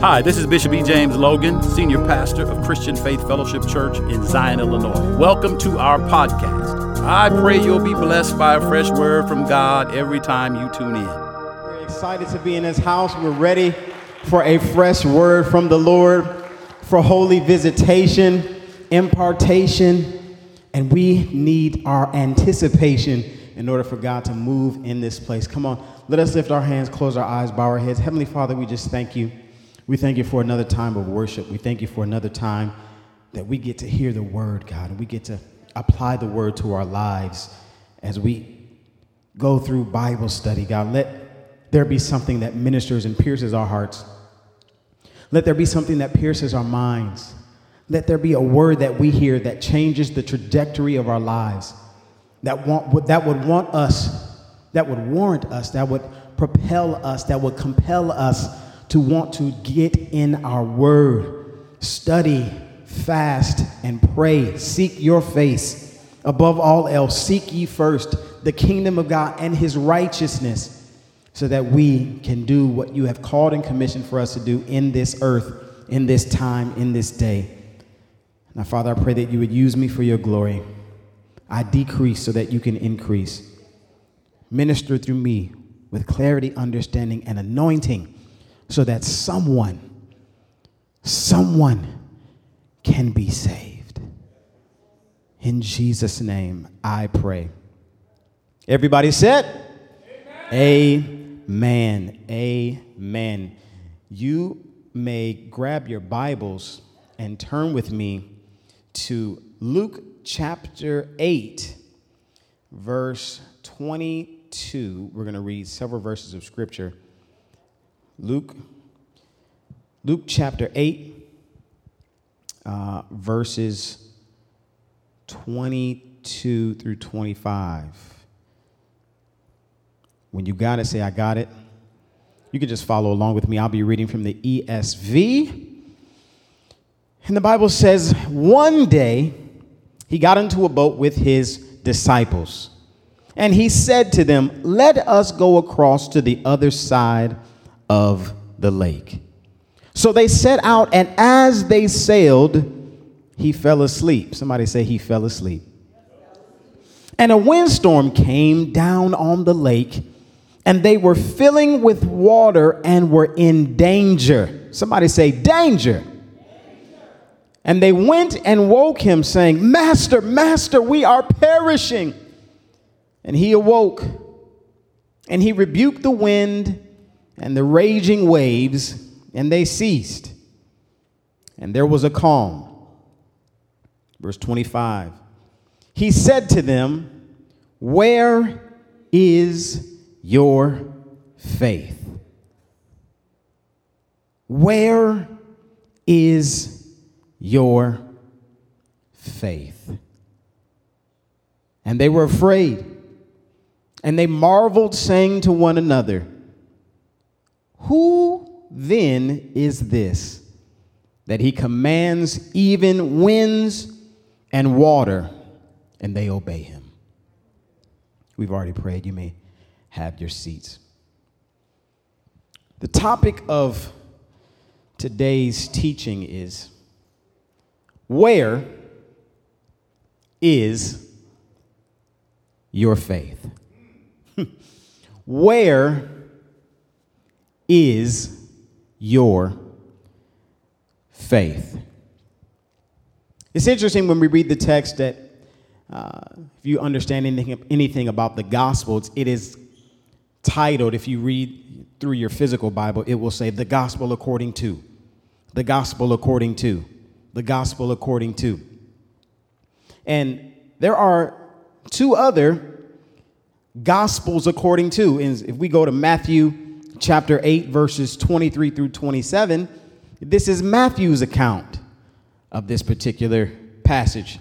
Hi, this is Bishop E. James Logan, Senior Pastor of Christian Faith Fellowship Church in Zion, Illinois. Welcome to our podcast. I pray you'll be blessed by a fresh word from God every time you tune in. We're excited to be in His house. We're ready for a fresh word from the Lord, for holy visitation, impartation, and we need our anticipation in order for God to move in this place. Come on, let us lift our hands, close our eyes, bow our heads. Heavenly Father, we just thank you. We thank you for another time of worship. We thank you for another time that we get to hear the word, God, and we get to apply the word to our lives as we go through Bible study, God. Let there be something that ministers and pierces our hearts. Let there be something that pierces our minds. Let there be a word that we hear that changes the trajectory of our lives, that, want, that would want us, that would warrant us, that would propel us, that would compel us to want to get in our word, study, fast, and pray. Seek your face. Above all else, seek ye first the kingdom of God and his righteousness so that we can do what you have called and commissioned for us to do in this earth, in this time, in this day. Now, Father, I pray that you would use me for your glory. I decrease so that you can increase. Minister through me with clarity, understanding, and anointing so that someone, someone can be saved. In Jesus' name, I pray. Everybody said, Amen. Amen. Amen. You may grab your Bibles and turn with me to Luke chapter 8, verse 22. We're going to read several verses of scripture. Luke, Luke chapter 8, uh, verses 22 through 25. When you got it, say, I got it. You can just follow along with me. I'll be reading from the ESV. And the Bible says, one day he got into a boat with his disciples. And he said to them, Let us go across to the other side of the lake. So they set out, and as they sailed, he fell asleep. Somebody say he fell asleep. And a windstorm came down on the lake, and they were filling with water and were in danger. Somebody say, danger. And they went and woke him, saying, Master, Master, we are perishing. And he awoke, and he rebuked the wind and the raging waves, and they ceased. And there was a calm. Verse 25. He said to them, Where is your faith? Where is your faith? And they were afraid, and they marveled, saying to one another, who then is this that he commands even winds and water, and they obey him? We've already prayed. You may have your seats. The topic of today's teaching is Where is your faith? Where is your faith? It's interesting when we read the text that uh, if you understand anything, anything about the Gospels, it is titled, if you read through your physical Bible, it will say, The Gospel according to, the Gospel according to, the Gospel according to. And there are two other Gospels according to. If we go to Matthew chapter 8, verses 23 through 27, this is Matthew's account of this particular passage.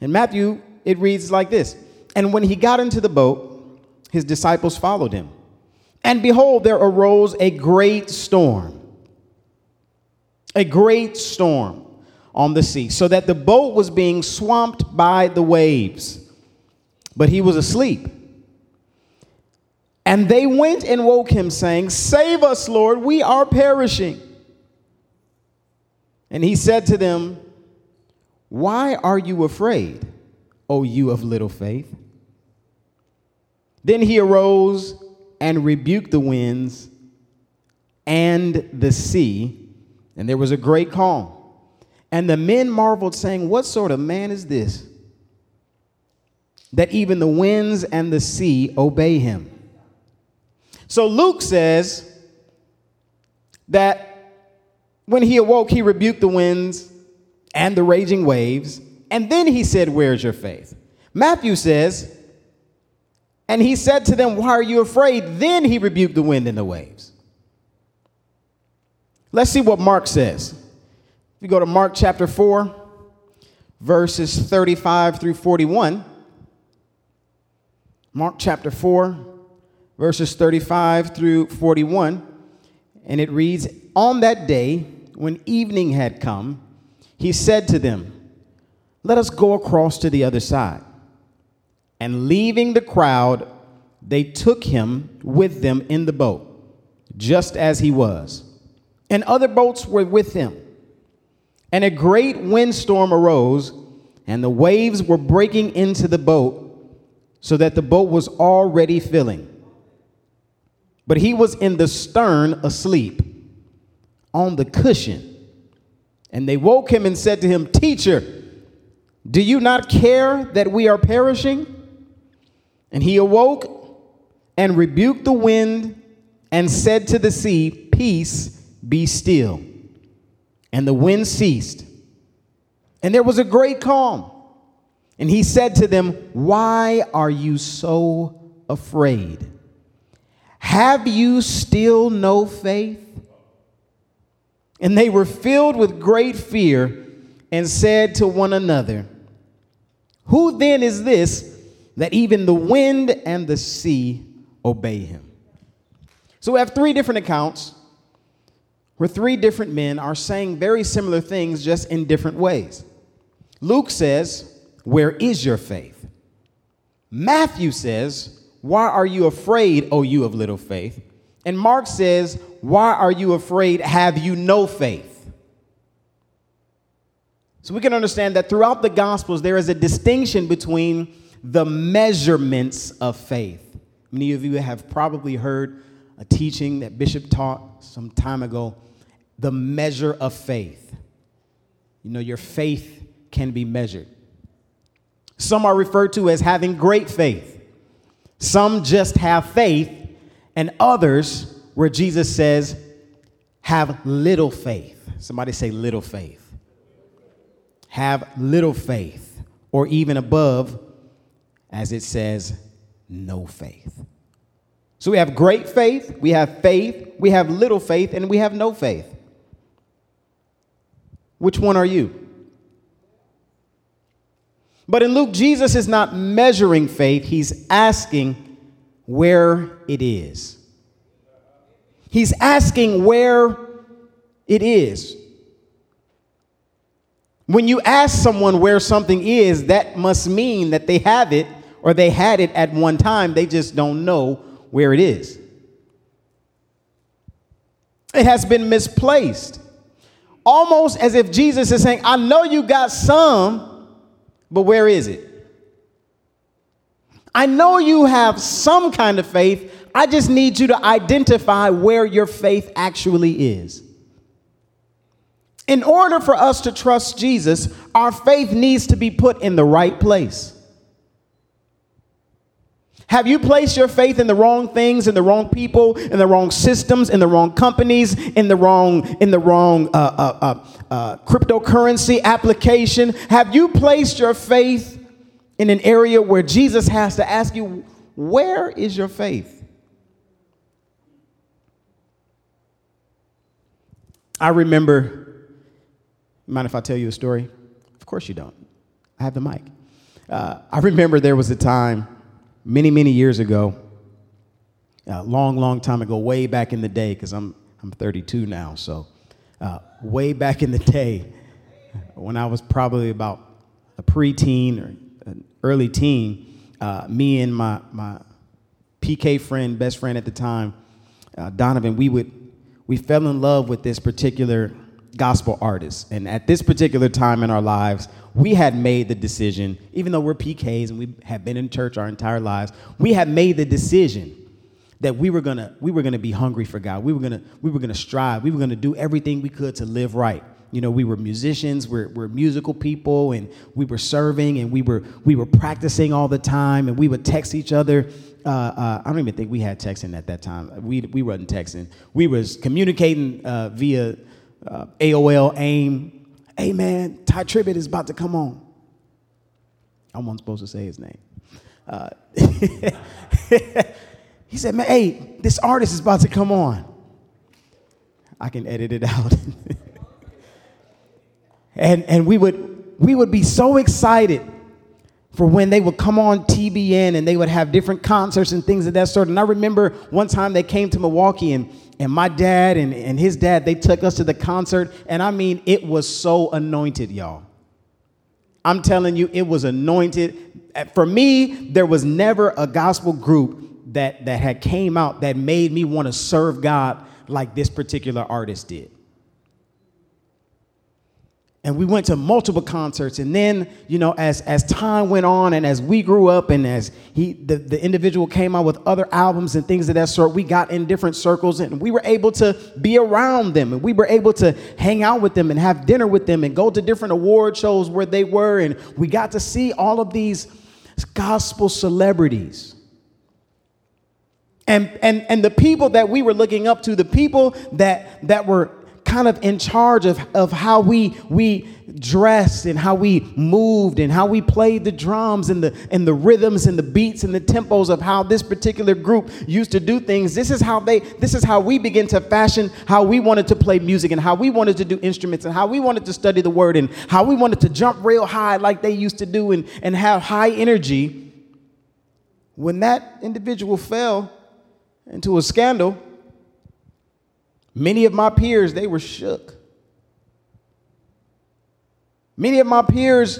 In Matthew, it reads like this And when he got into the boat, his disciples followed him. And behold, there arose a great storm, a great storm on the sea, so that the boat was being swamped by the waves. But he was asleep. And they went and woke him, saying, Save us, Lord, we are perishing. And he said to them, Why are you afraid, O you of little faith? Then he arose and rebuked the winds and the sea, and there was a great calm. And the men marveled, saying, What sort of man is this? That even the winds and the sea obey him. So Luke says that when he awoke, he rebuked the winds and the raging waves, and then he said, Where's your faith? Matthew says, And he said to them, Why are you afraid? Then he rebuked the wind and the waves. Let's see what Mark says. If you go to Mark chapter 4, verses 35 through 41. Mark chapter 4, verses 35 through 41. And it reads On that day, when evening had come, he said to them, Let us go across to the other side. And leaving the crowd, they took him with them in the boat, just as he was. And other boats were with him. And a great windstorm arose, and the waves were breaking into the boat, so that the boat was already filling. But he was in the stern asleep on the cushion. And they woke him and said to him, Teacher, do you not care that we are perishing? And he awoke and rebuked the wind and said to the sea, Peace, be still. And the wind ceased. And there was a great calm. And he said to them, Why are you so afraid? Have you still no faith? And they were filled with great fear and said to one another, Who then is this that even the wind and the sea obey him? So we have three different accounts where three different men are saying very similar things just in different ways. Luke says, Where is your faith? Matthew says, Why are you afraid, O you of little faith? And Mark says, Why are you afraid? Have you no faith? So we can understand that throughout the Gospels, there is a distinction between the measurements of faith. Many of you have probably heard a teaching that Bishop taught some time ago the measure of faith. You know, your faith can be measured. Some are referred to as having great faith. Some just have faith and others where Jesus says, have little faith. Somebody say little faith. Have little faith, or even above, as it says, no faith. So we have great faith, we have faith, we have little faith, and we have no faith. Which one are you? But in Luke, Jesus is not measuring faith, he's asking where it is. He's asking where it is. When you ask someone where something is, that must mean that they have it or they had it at one time, they just don't know where it is. It has been misplaced. Almost as if Jesus is saying, I know you got some, but where is it? I know you have some kind of faith. I just need you to identify where your faith actually is. In order for us to trust Jesus, our faith needs to be put in the right place. Have you placed your faith in the wrong things, in the wrong people, in the wrong systems, in the wrong companies, in the wrong in the wrong uh, uh, uh, uh cryptocurrency application? Have you placed your faith in an area where Jesus has to ask you, where is your faith? I remember, mind if I tell you a story? Of course you don't. I have the mic. Uh, I remember there was a time many, many years ago, a long, long time ago, way back in the day, because I'm, I'm 32 now, so uh, way back in the day, when I was probably about a preteen or an early teen, uh, me and my, my PK friend, best friend at the time, uh, Donovan, we would we fell in love with this particular gospel artists. And at this particular time in our lives, we had made the decision, even though we're PKs and we have been in church our entire lives, we had made the decision that we were gonna we were gonna be hungry for God. We were gonna we were gonna strive. We were gonna do everything we could to live right. You know, we were musicians, we're, we're musical people, and we were serving, and we were we were practicing all the time, and we would text each other. Uh, uh, I don't even think we had texting at that time. We we wasn't texting. We was communicating uh, via uh, AOL, AIM. Hey man, Tye Tribbett is about to come on. I wasn't supposed to say his name. Uh, he said, man, hey, this artist is about to come on. I can edit it out. and and we would we would be so excited for when they would come on TBN and they would have different concerts and things of that sort. And I remember one time they came to Milwaukee and and my dad and, and his dad, they took us to the concert. And I mean, it was so anointed, y'all. I'm telling you, it was anointed. For me, there was never a gospel group that, that had came out that made me want to serve God like this particular artist did and we went to multiple concerts. And then you know as as time went on and as we grew up and as he the, the individual came out with other albums and things of that sort we got in different circles and we were able to be around them. And we were able to hang out with them and have dinner with them and go to different award shows where they were. And we got to see all of these gospel celebrities. And and and the people that we were looking up to the people that that were kind of in charge of, of how we we dressed and how we moved and how we played the drums and the and the rhythms and the beats and the tempos of how this particular group used to do things. This is how they this is how we begin to fashion how we wanted to play music and how we wanted to do instruments and how we wanted to study the word and how we wanted to jump real high like they used to do and, and have high energy. When that individual fell into a scandal Many of my peers, they were shook. Many of my peers,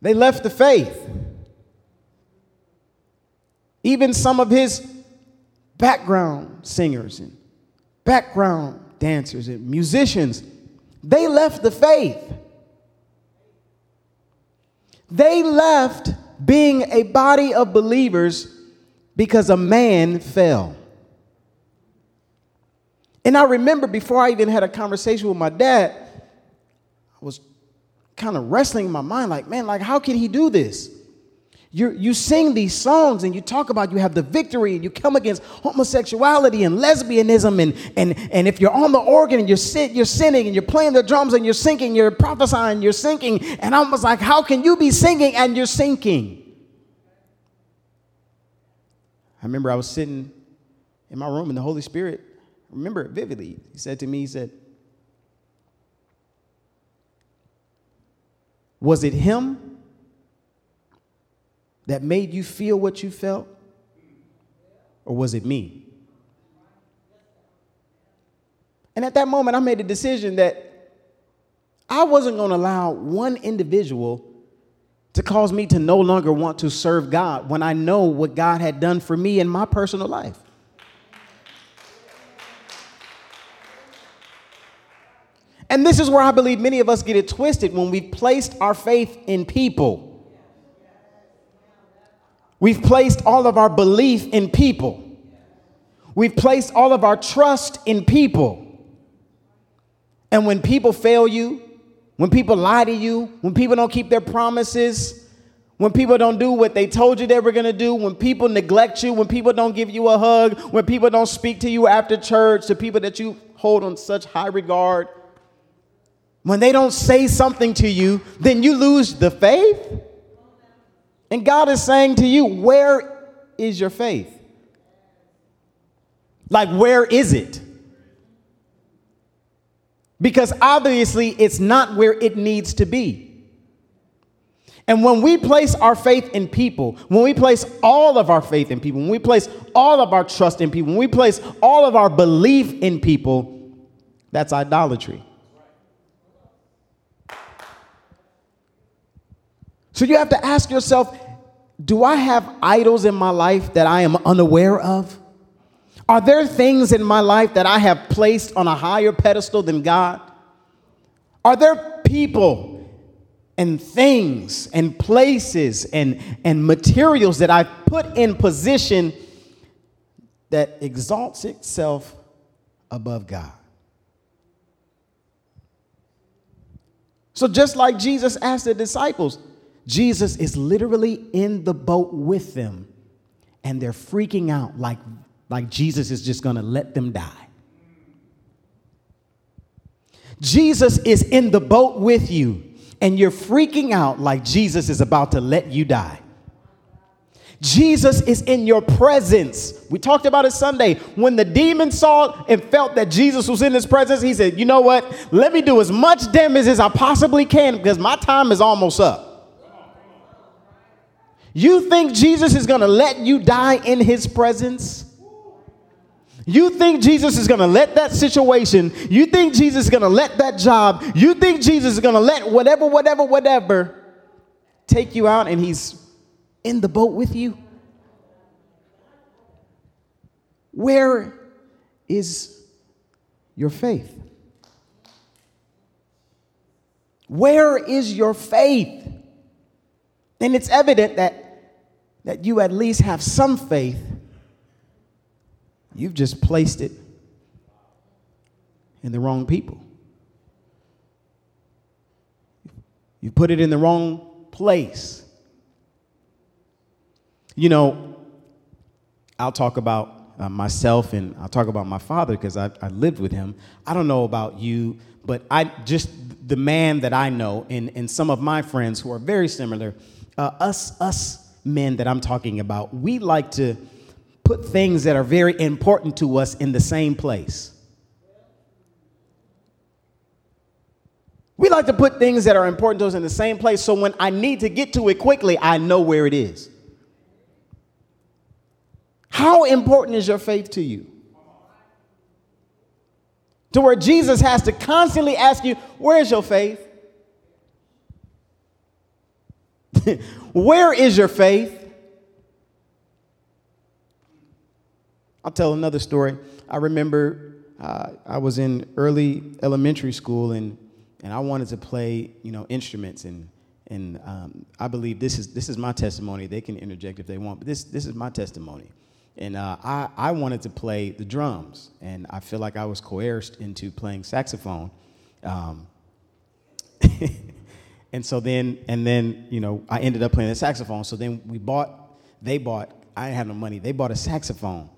they left the faith. Even some of his background singers and background dancers and musicians, they left the faith. They left being a body of believers because a man fell. And I remember before I even had a conversation with my dad, I was kind of wrestling in my mind, like, man, like, how can he do this? You, you sing these songs and you talk about you have the victory and you come against homosexuality and lesbianism and, and, and if you're on the organ and you're, sit, you're sinning and you're playing the drums and you're singing, you're prophesying, you're sinking. And I was like, how can you be singing and you're sinking? I remember I was sitting in my room and the Holy Spirit remember it vividly. He said to me, he said, Was it him that made you feel what you felt? Or was it me? And at that moment, I made a decision that I wasn't going to allow one individual to cause me to no longer want to serve God when I know what God had done for me in my personal life. And this is where I believe many of us get it twisted when we've placed our faith in people. We've placed all of our belief in people. We've placed all of our trust in people. And when people fail you, when people lie to you, when people don't keep their promises, when people don't do what they told you they were going to do, when people neglect you, when people don't give you a hug, when people don't speak to you after church, the people that you hold on such high regard, when they don't say something to you, then you lose the faith. And God is saying to you, Where is your faith? Like, where is it? Because obviously, it's not where it needs to be. And when we place our faith in people, when we place all of our faith in people, when we place all of our trust in people, when we place all of our belief in people, that's idolatry. So you have to ask yourself do I have idols in my life that I am unaware of? Are there things in my life that I have placed on a higher pedestal than God? Are there people and things and places and, and materials that I've put in position that exalts itself above God? So, just like Jesus asked the disciples, Jesus is literally in the boat with them, and they're freaking out like, like Jesus is just gonna let them die. Jesus is in the boat with you, and you're freaking out like Jesus is about to let you die. Jesus is in your presence. We talked about it Sunday. When the demon saw and felt that Jesus was in his presence, he said, You know what? Let me do as much damage as I possibly can because my time is almost up. You think Jesus is going to let you die in his presence? You think Jesus is going to let that situation, you think Jesus is going to let that job, you think Jesus is going to let whatever, whatever, whatever take you out and he's in the boat with you? Where is your faith? Where is your faith? And it's evident that, that you at least have some faith. You've just placed it in the wrong people. You put it in the wrong place. You know, I'll talk about uh, myself and I'll talk about my father because I, I lived with him. I don't know about you, but I just the man that I know and, and some of my friends who are very similar, uh, us, us men that I'm talking about, we like to put things that are very important to us in the same place. We like to put things that are important to us in the same place so when I need to get to it quickly, I know where it is. How important is your faith to you? To where Jesus has to constantly ask you, Where's your faith? where is your faith? I'll tell another story. I remember uh, I was in early elementary school and, and I wanted to play, you know, instruments and and um, I believe this is this is my testimony. They can interject if they want, but this this is my testimony. And uh, I, I wanted to play the drums, and I feel like I was coerced into playing saxophone. Um, and so then, and then, you know, I ended up playing the saxophone. So then we bought, they bought, I didn't have no money, they bought a saxophone.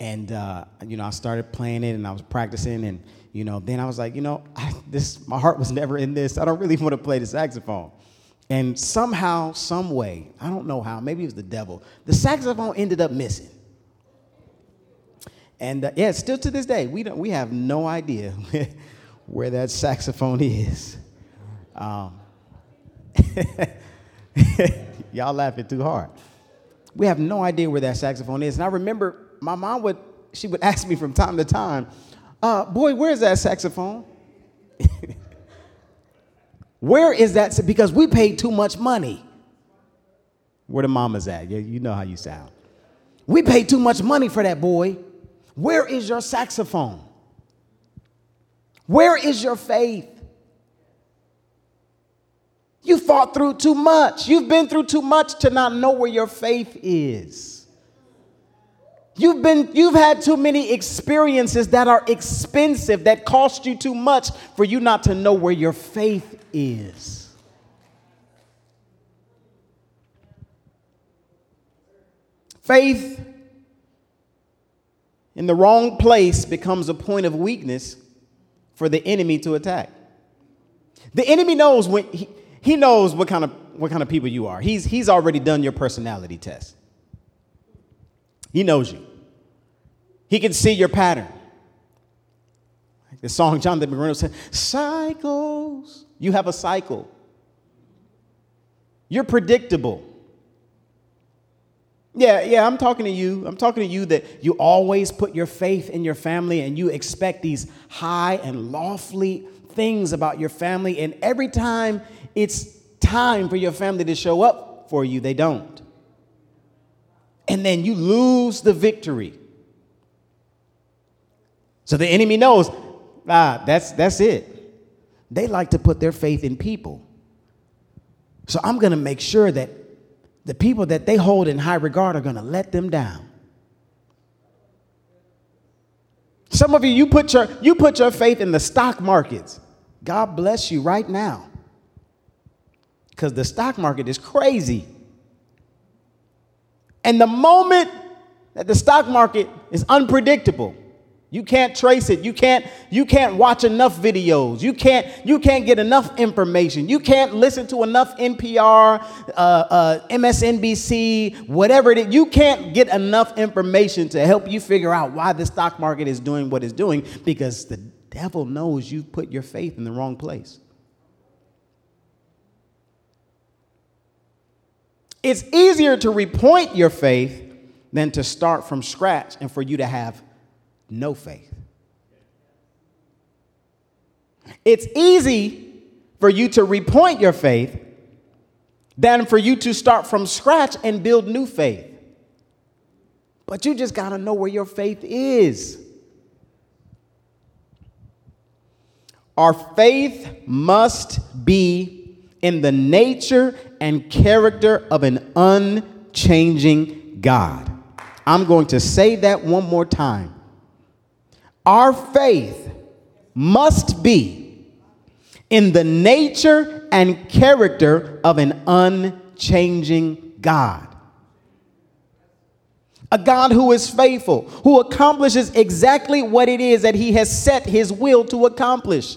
And, uh, you know, I started playing it and I was practicing. And, you know, then I was like, you know, I, this, my heart was never in this. I don't really want to play the saxophone. And somehow, some way, I don't know how, maybe it was the devil, the saxophone ended up missing. And uh, yeah, still to this day, we, don't, we have no idea where that saxophone is. Um, y'all laughing too hard. We have no idea where that saxophone is. And I remember my mom would, she would ask me from time to time, uh, boy, where's that saxophone? where is that? Because we paid too much money. Where the mama's at? Yeah, you know how you sound. We paid too much money for that boy. Where is your saxophone? Where is your faith? You fought through too much. You've been through too much to not know where your faith is. You've been you've had too many experiences that are expensive that cost you too much for you not to know where your faith is. Faith in the wrong place becomes a point of weakness for the enemy to attack. The enemy knows when he, he knows what kind of what kind of people you are. He's he's already done your personality test. He knows you. He can see your pattern. Like the song Jonathan McReynolds said, cycles. You have a cycle. You're predictable. Yeah, yeah, I'm talking to you. I'm talking to you that you always put your faith in your family and you expect these high and lofty things about your family. And every time it's time for your family to show up for you, they don't. And then you lose the victory. So the enemy knows, ah, that's, that's it. they like to put their faith in people. So I'm going to make sure that the people that they hold in high regard are going to let them down. Some of you, you put your, you put your faith in the stock markets. God bless you right now. Because the stock market is crazy. And the moment that the stock market is unpredictable, you can't trace it. You can't, you can't watch enough videos. You can't, you can't get enough information. You can't listen to enough NPR, uh, uh, MSNBC, whatever it is. You can't get enough information to help you figure out why the stock market is doing what it's doing because the devil knows you put your faith in the wrong place. It's easier to repoint your faith than to start from scratch and for you to have no faith. It's easy for you to repoint your faith than for you to start from scratch and build new faith. But you just got to know where your faith is. Our faith must be in the nature and character of an unchanging God. I'm going to say that one more time. Our faith must be in the nature and character of an unchanging God. A God who is faithful, who accomplishes exactly what it is that he has set his will to accomplish.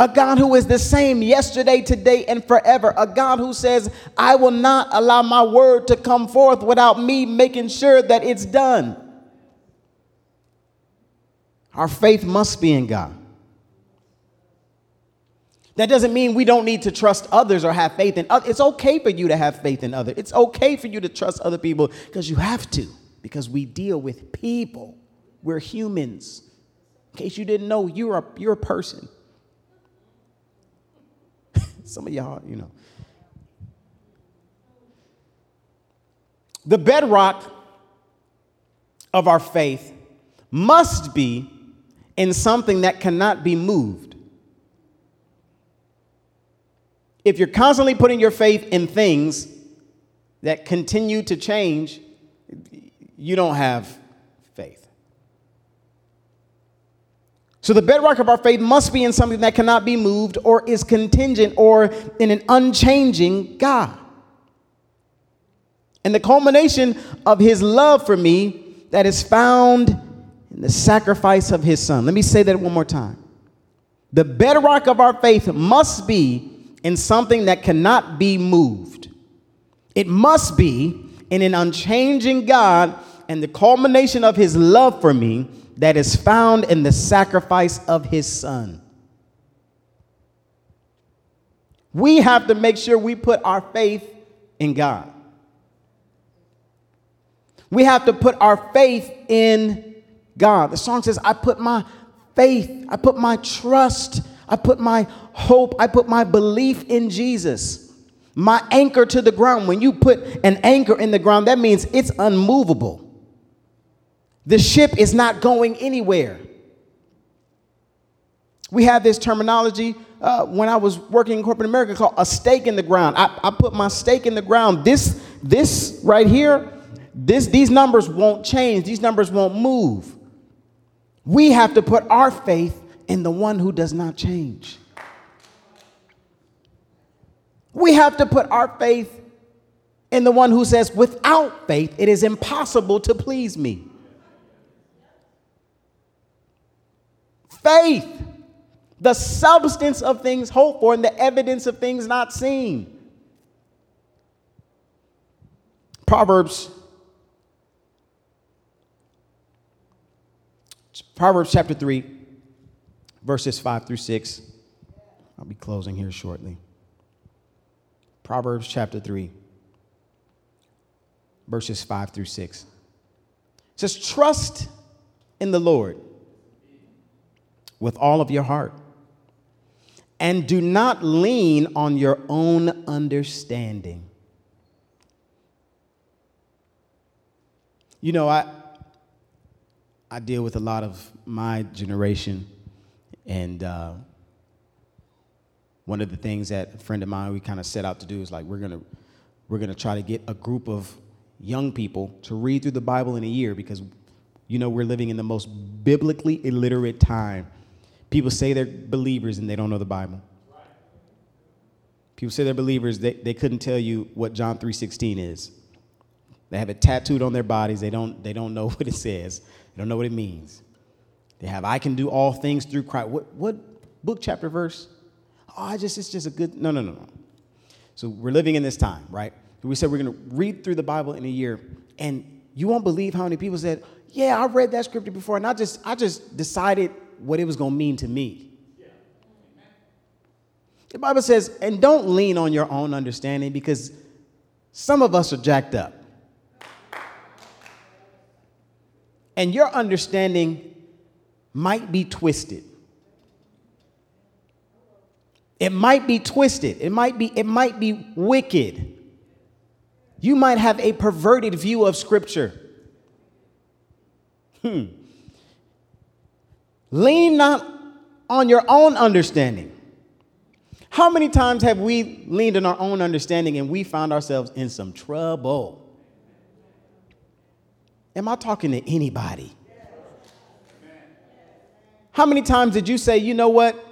A God who is the same yesterday, today, and forever. A God who says, I will not allow my word to come forth without me making sure that it's done. Our faith must be in God. That doesn't mean we don't need to trust others or have faith in others. It's okay for you to have faith in others. It's okay for you to trust other people because you have to, because we deal with people. We're humans. In case you didn't know, you're a, you're a person. Some of y'all, you know. The bedrock of our faith must be in something that cannot be moved. If you're constantly putting your faith in things that continue to change, you don't have faith. So, the bedrock of our faith must be in something that cannot be moved or is contingent or in an unchanging God. And the culmination of his love for me that is found in the sacrifice of his son. Let me say that one more time. The bedrock of our faith must be in something that cannot be moved. It must be in an unchanging God and the culmination of his love for me that is found in the sacrifice of his son. We have to make sure we put our faith in God. We have to put our faith in God. The song says, I put my faith, I put my trust, I put my hope, I put my belief in Jesus. My anchor to the ground. When you put an anchor in the ground, that means it's unmovable. The ship is not going anywhere. We have this terminology uh, when I was working in corporate America called a stake in the ground. I, I put my stake in the ground. This, this right here, this, these numbers won't change. These numbers won't move. We have to put our faith in the one who does not change. We have to put our faith in the one who says, without faith, it is impossible to please me. Faith, the substance of things hoped for and the evidence of things not seen. Proverbs Proverbs chapter 3, verses 5 through 6. I'll be closing here shortly. Proverbs chapter 3, verses 5 through 6. It says, Trust in the Lord with all of your heart, and do not lean on your own understanding. You know, I, I deal with a lot of my generation, and uh, one of the things that a friend of mine we kind of set out to do is like we're gonna we're gonna try to get a group of young people to read through the Bible in a year because you know we're living in the most biblically illiterate time. People say they're believers and they don't know the Bible. People say they're believers, they, they couldn't tell you what John 3.16 is. They have it tattooed on their bodies. They don't, they don't know what it says. They don't know what it means. They have, I can do all things through Christ. What, what book, chapter, verse? Oh, I just, it's just a good, no, no, no, no. So we're living in this time, right? We said we're going to read through the Bible in a year. And you won't believe how many people said, yeah, I read that scripture before. And I just, I just decided what it was going to mean to me. The Bible says, and don't lean on your own understanding because some of us are jacked up. And your understanding might be twisted. It might be twisted. It might be, it might be wicked. You might have a perverted view of Scripture. Hmm. Lean not on your own understanding. How many times have we leaned on our own understanding and we found ourselves in some trouble? Am I talking to anybody? How many times did you say, you know what?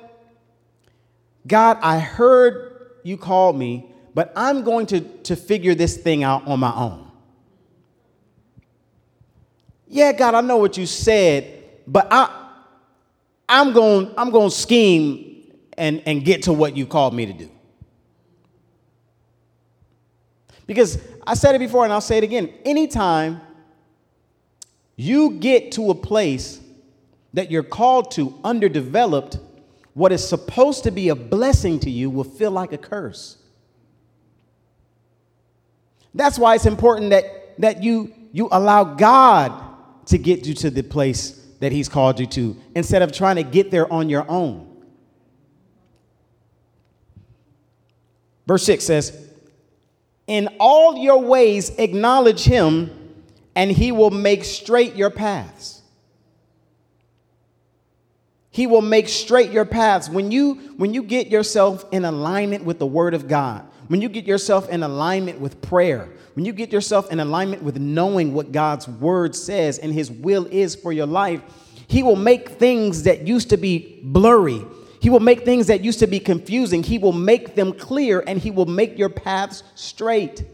God, I heard you called me, but I'm going to, to figure this thing out on my own. Yeah, God, I know what you said, but I, I'm going I'm going to scheme and, and get to what you called me to do. Because I said it before and I'll say it again. Anytime you get to a place that you're called to underdeveloped, what is supposed to be a blessing to you will feel like a curse. That's why it's important that, that you, you allow God to get you to the place that He's called you to instead of trying to get there on your own. Verse 6 says, In all your ways acknowledge him, and he will make straight your paths. He will make straight your paths. When you, when you get yourself in alignment with the word of God, when you get yourself in alignment with prayer, when you get yourself in alignment with knowing what God's word says and his will is for your life, he will make things that used to be blurry he will make things that used to be confusing, He will make them clear and He will make your paths straight.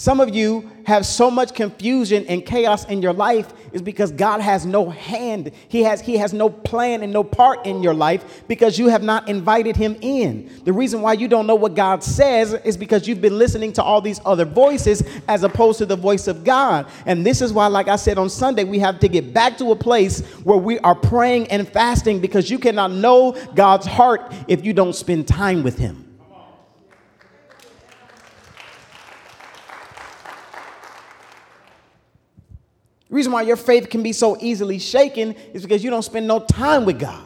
Some of you have so much confusion and chaos in your life is because God has no hand. He has, he has no plan and no part in your life because you have not invited him in. The reason why you don't know what God says is because you've been listening to all these other voices as opposed to the voice of God. And this is why, like I said on Sunday, we have to get back to a place where we are praying and fasting because you cannot know God's heart if you don't spend time with him. The reason why your faith can be so easily shaken is because you don't spend no time with God.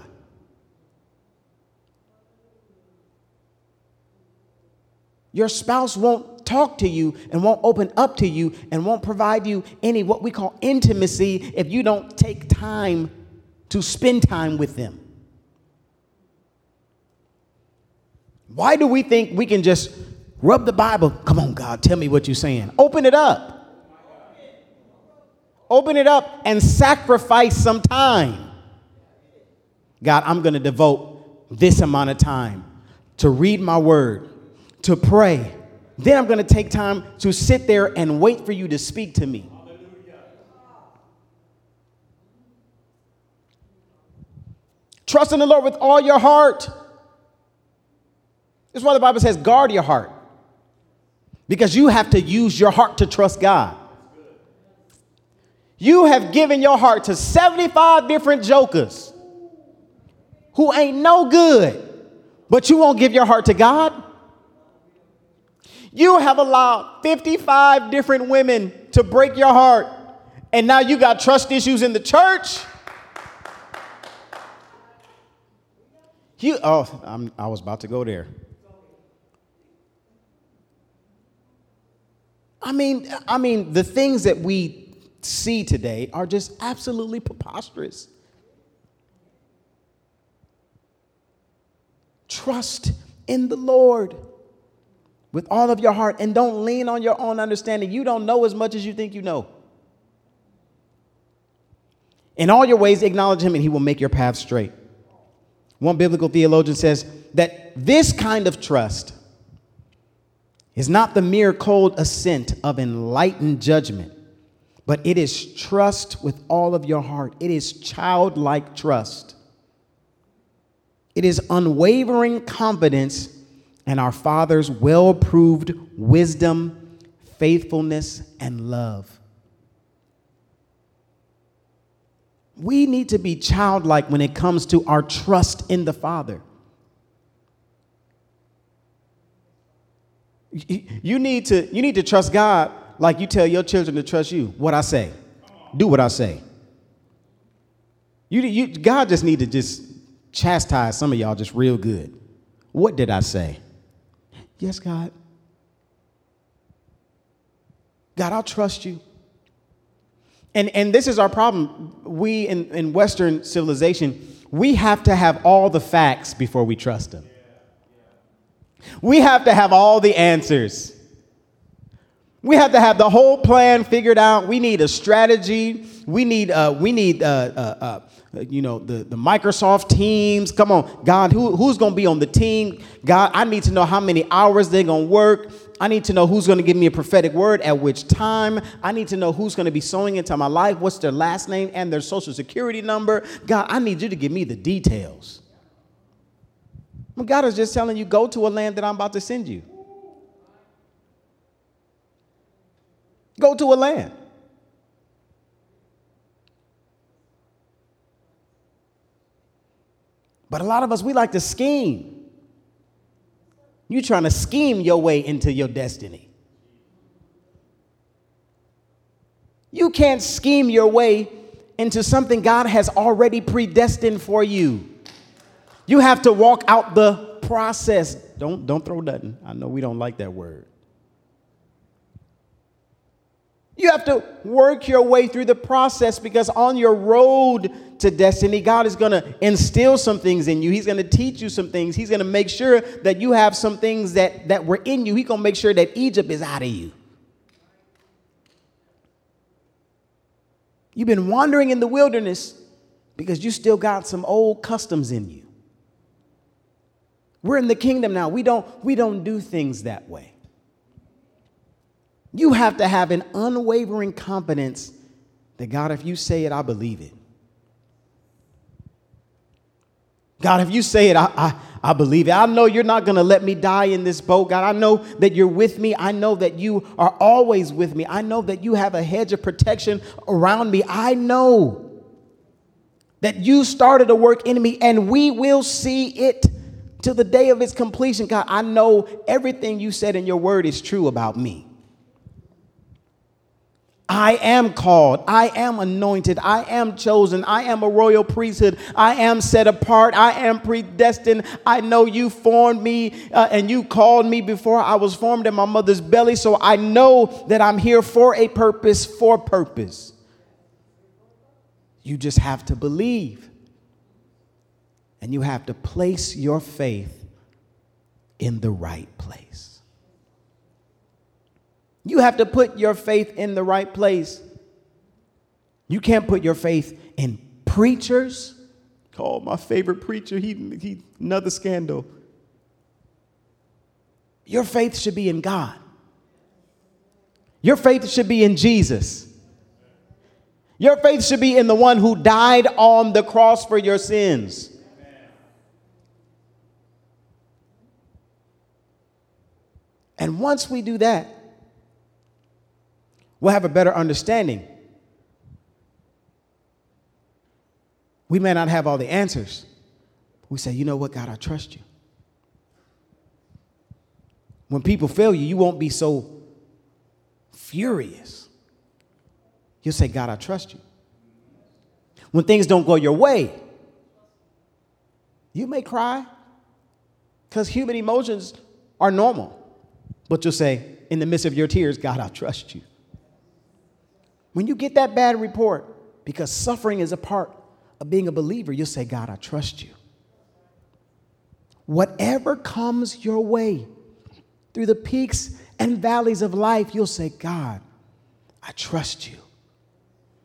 Your spouse won't talk to you and won't open up to you and won't provide you any what we call intimacy if you don't take time to spend time with them. Why do we think we can just rub the Bible? Come on, God, tell me what you're saying. Open it up. Open it up and sacrifice some time. God, I'm going to devote this amount of time to read my word, to pray. Then I'm going to take time to sit there and wait for you to speak to me. Trust in the Lord with all your heart. This is why the Bible says, guard your heart. Because you have to use your heart to trust God. You have given your heart to 75 different jokers who ain't no good, but you won't give your heart to God. You have allowed 55 different women to break your heart, and now you got trust issues in the church. You, oh, I'm, I was about to go there. I mean, I mean, the things that we see today are just absolutely preposterous. Trust in the Lord with all of your heart and don't lean on your own understanding. You don't know as much as you think you know. In all your ways, acknowledge him and he will make your path straight. One biblical theologian says that this kind of trust is not the mere cold assent of enlightened judgment, but it is trust with all of your heart. It is childlike trust. It is unwavering confidence in our Father's well proved wisdom, faithfulness, and love. We need to be childlike when it comes to our trust in the Father. You need to, you need to trust God like you tell your children to trust you. What I say. Do what I say. You, you, God just need to just chastise some of y'all just real good. What did I say? Yes, God. God, I'll trust you. And, and this is our problem. We in, in Western civilization, we have to have all the facts before we trust Him. We have to have all the answers. We have to have the whole plan figured out. We need a strategy. We need, uh, we need uh, uh, uh you know, the, the Microsoft teams. Come on, God, who, who's going to be on the team? God, I need to know how many hours they're going to work. I need to know who's going to give me a prophetic word at which time. I need to know who's going to be sowing into my life, what's their last name and their social security number. God, I need you to give me the details. God is just telling you, go to a land that I'm about to send you. Go to a land. But a lot of us, we like to scheme. You're trying to scheme your way into your destiny. You can't scheme your way into something God has already predestined for you. You have to walk out the process. Don't, don't throw nothing. I know we don't like that word. You have to work your way through the process because on your road to destiny, God is going to instill some things in you. He's going to teach you some things. He's going to make sure that you have some things that, that were in you. He's going to make sure that Egypt is out of you. You've been wandering in the wilderness because you still got some old customs in you. We're in the kingdom now. We don't, we don't do things that way. You have to have an unwavering confidence that God, if you say it, I believe it. God, if you say it, I, I, I believe it. I know you're not going to let me die in this boat, God. I know that you're with me. I know that you are always with me. I know that you have a hedge of protection around me. I know that you started a work in me and we will see it to the day of its completion. God, I know everything you said in your word is true about me. I am called. I am anointed. I am chosen. I am a royal priesthood. I am set apart. I am predestined. I know you formed me uh, and you called me before I was formed in my mother's belly. So I know that I'm here for a purpose, for purpose. You just have to believe. And you have to place your faith in the right place. You have to put your faith in the right place. You can't put your faith in preachers. Oh, my favorite preacher, he, he another scandal. Your faith should be in God. Your faith should be in Jesus. Your faith should be in the one who died on the cross for your sins. And once we do that, we'll have a better understanding. We may not have all the answers. We say, you know what, God, I trust you. When people fail you, you won't be so furious. You'll say, God, I trust you. When things don't go your way, you may cry because human emotions are normal. But you'll say, in the midst of your tears, God, I trust you. When you get that bad report, because suffering is a part of being a believer, you'll say, God, I trust you. Whatever comes your way, through the peaks and valleys of life, you'll say, God, I trust you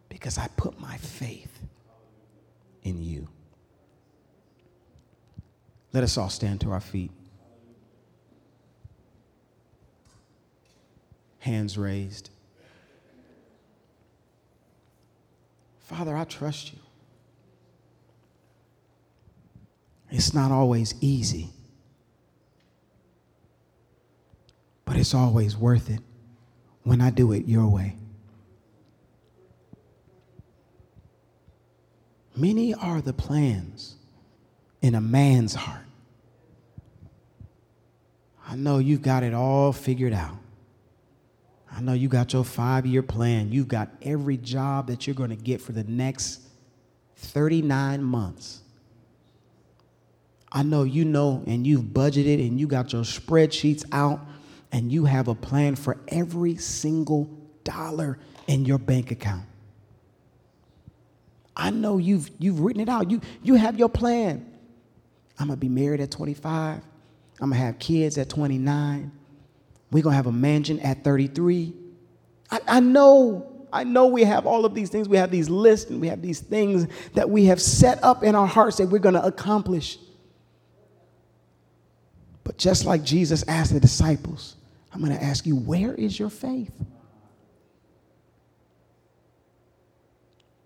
because I put my faith in you. Let us all stand to our feet. Hands raised. Father, I trust you. It's not always easy, but it's always worth it when I do it your way. Many are the plans in a man's heart. I know you've got it all figured out. I know you got your five year plan. You've got every job that you're going to get for the next 39 months. I know you know and you've budgeted and you got your spreadsheets out and you have a plan for every single dollar in your bank account. I know you've, you've written it out. You, you have your plan. I'm going to be married at 25. I'm going to have kids at 29. We're going to have a mansion at 33. I, I know, I know we have all of these things. We have these lists and we have these things that we have set up in our hearts that we're going to accomplish. But just like Jesus asked the disciples, I'm going to ask you, where is your faith?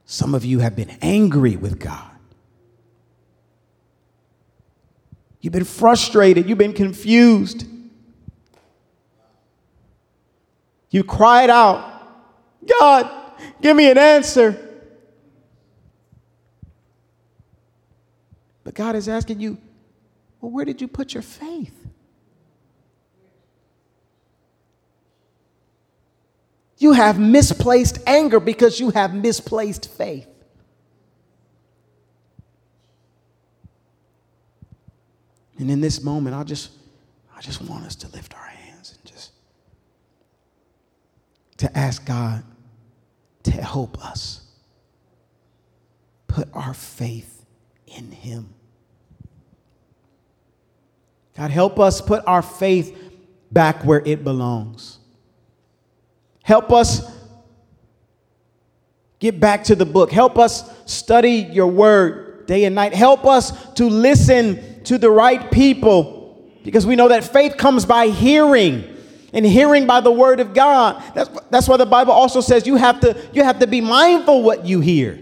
Some of you have been angry with God. You've been frustrated. You've been confused. You cried out, God, give me an answer. But God is asking you, well, where did you put your faith? You have misplaced anger because you have misplaced faith. And in this moment, I just, I just want us to lift our hands to ask God to help us put our faith in Him. God, help us put our faith back where it belongs. Help us get back to the book. Help us study your word day and night. Help us to listen to the right people because we know that faith comes by hearing and hearing by the word of God. That's, that's why the Bible also says you have to, you have to be mindful what you hear.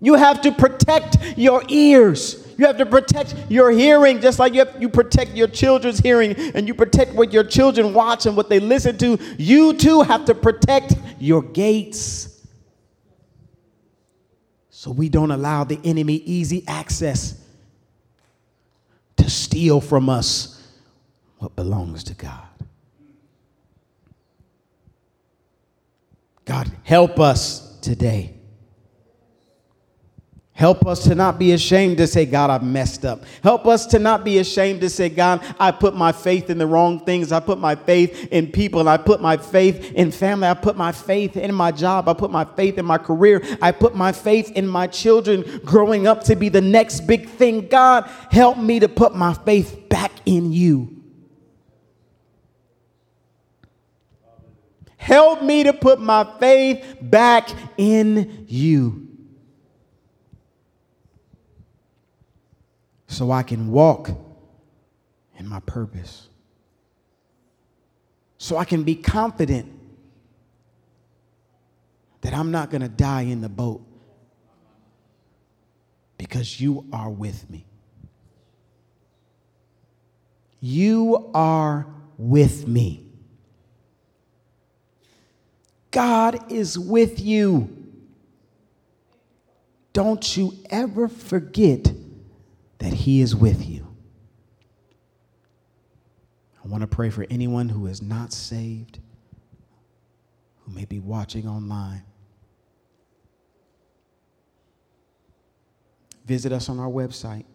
You have to protect your ears. You have to protect your hearing just like you, have, you protect your children's hearing and you protect what your children watch and what they listen to. You too have to protect your gates so we don't allow the enemy easy access to steal from us what belongs to God. God, help us today Help us to not be ashamed to say, God, I've messed up. Help us to not be ashamed to say, God, I put my faith in the wrong things. I put my faith in people. I put my faith in family. I put my faith in my job. I put my faith in my career. I put my faith in my children growing up to be the next big thing. God, help me to put my faith back in you. Help me to put my faith back in you. so I can walk in my purpose. So I can be confident that I'm not going to die in the boat because you are with me. You are with me. God is with you. Don't you ever forget that He is with you. I want to pray for anyone who is not saved, who may be watching online. Visit us on our website,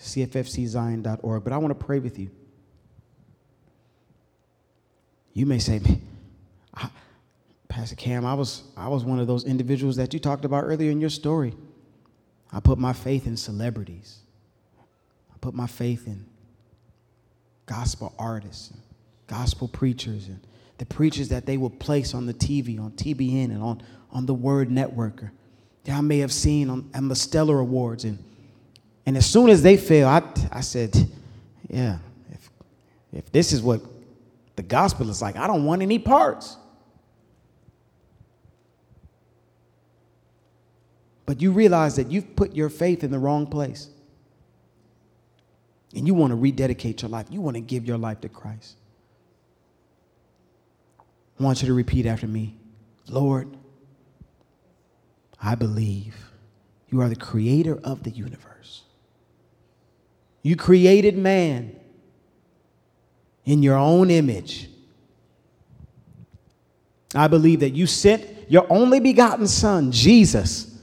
cffczion.org. But I want to pray with you. You may say, Pastor Cam, I was, I was one of those individuals that you talked about earlier in your story. I put my faith in celebrities. I put my faith in gospel artists, and gospel preachers, and the preachers that they will place on the TV, on TBN, and on, on the Word Network or that I may have seen on, on the Stellar Awards. And, and as soon as they fail, I, I said, yeah, if, if this is what the gospel is like, I don't want any parts. But you realize that you've put your faith in the wrong place. And you want to rededicate your life. You want to give your life to Christ. I want you to repeat after me Lord, I believe you are the creator of the universe. You created man in your own image. I believe that you sent your only begotten Son, Jesus,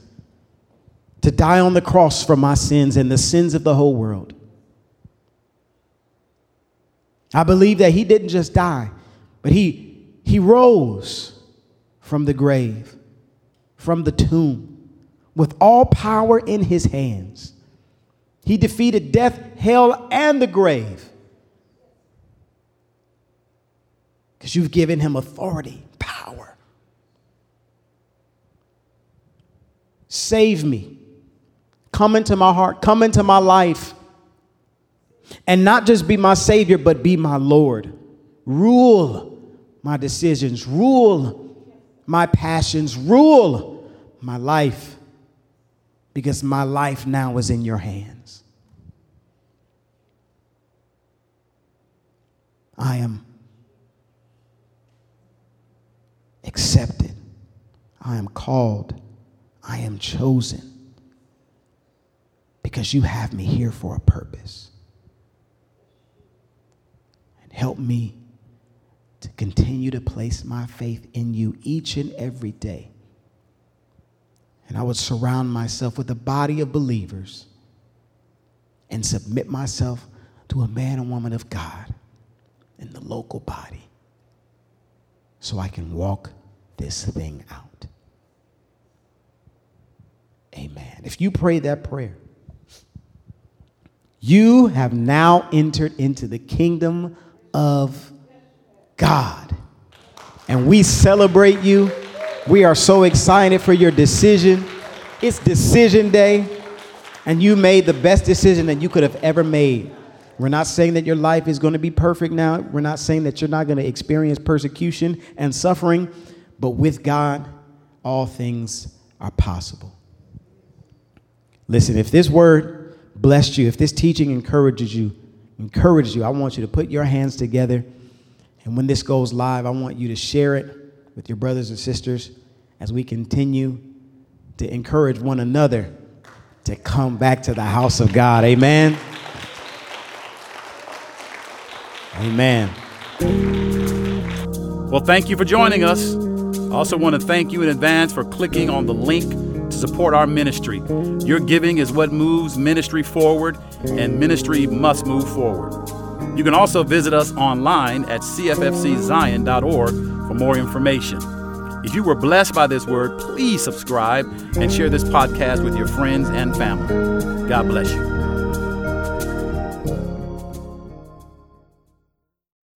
to die on the cross for my sins and the sins of the whole world. I believe that he didn't just die, but he, he rose from the grave, from the tomb, with all power in his hands. He defeated death, hell, and the grave. Because you've given him authority, power. Save me. Come into my heart, come into my life. And not just be my Savior, but be my Lord. Rule my decisions, rule my passions, rule my life. Because my life now is in your hands. I am accepted. I am called. I am chosen. Because you have me here for a purpose. And help me to continue to place my faith in you each and every day. And I would surround myself with a body of believers and submit myself to a man and woman of God in the local body so I can walk this thing out. Amen. If you pray that prayer, you have now entered into the kingdom of God. And we celebrate you. We are so excited for your decision. It's decision day, and you made the best decision that you could have ever made. We're not saying that your life is going to be perfect now. We're not saying that you're not going to experience persecution and suffering, but with God, all things are possible. Listen, if this word blessed you, if this teaching encourages you, encourages you, I want you to put your hands together. And when this goes live, I want you to share it with your brothers and sisters as we continue to encourage one another to come back to the house of God. Amen. Amen. Well, thank you for joining us. I also want to thank you in advance for clicking on the link to support our ministry. Your giving is what moves ministry forward, and ministry must move forward. You can also visit us online at cffczion.org for more information. If you were blessed by this word, please subscribe and share this podcast with your friends and family. God bless you.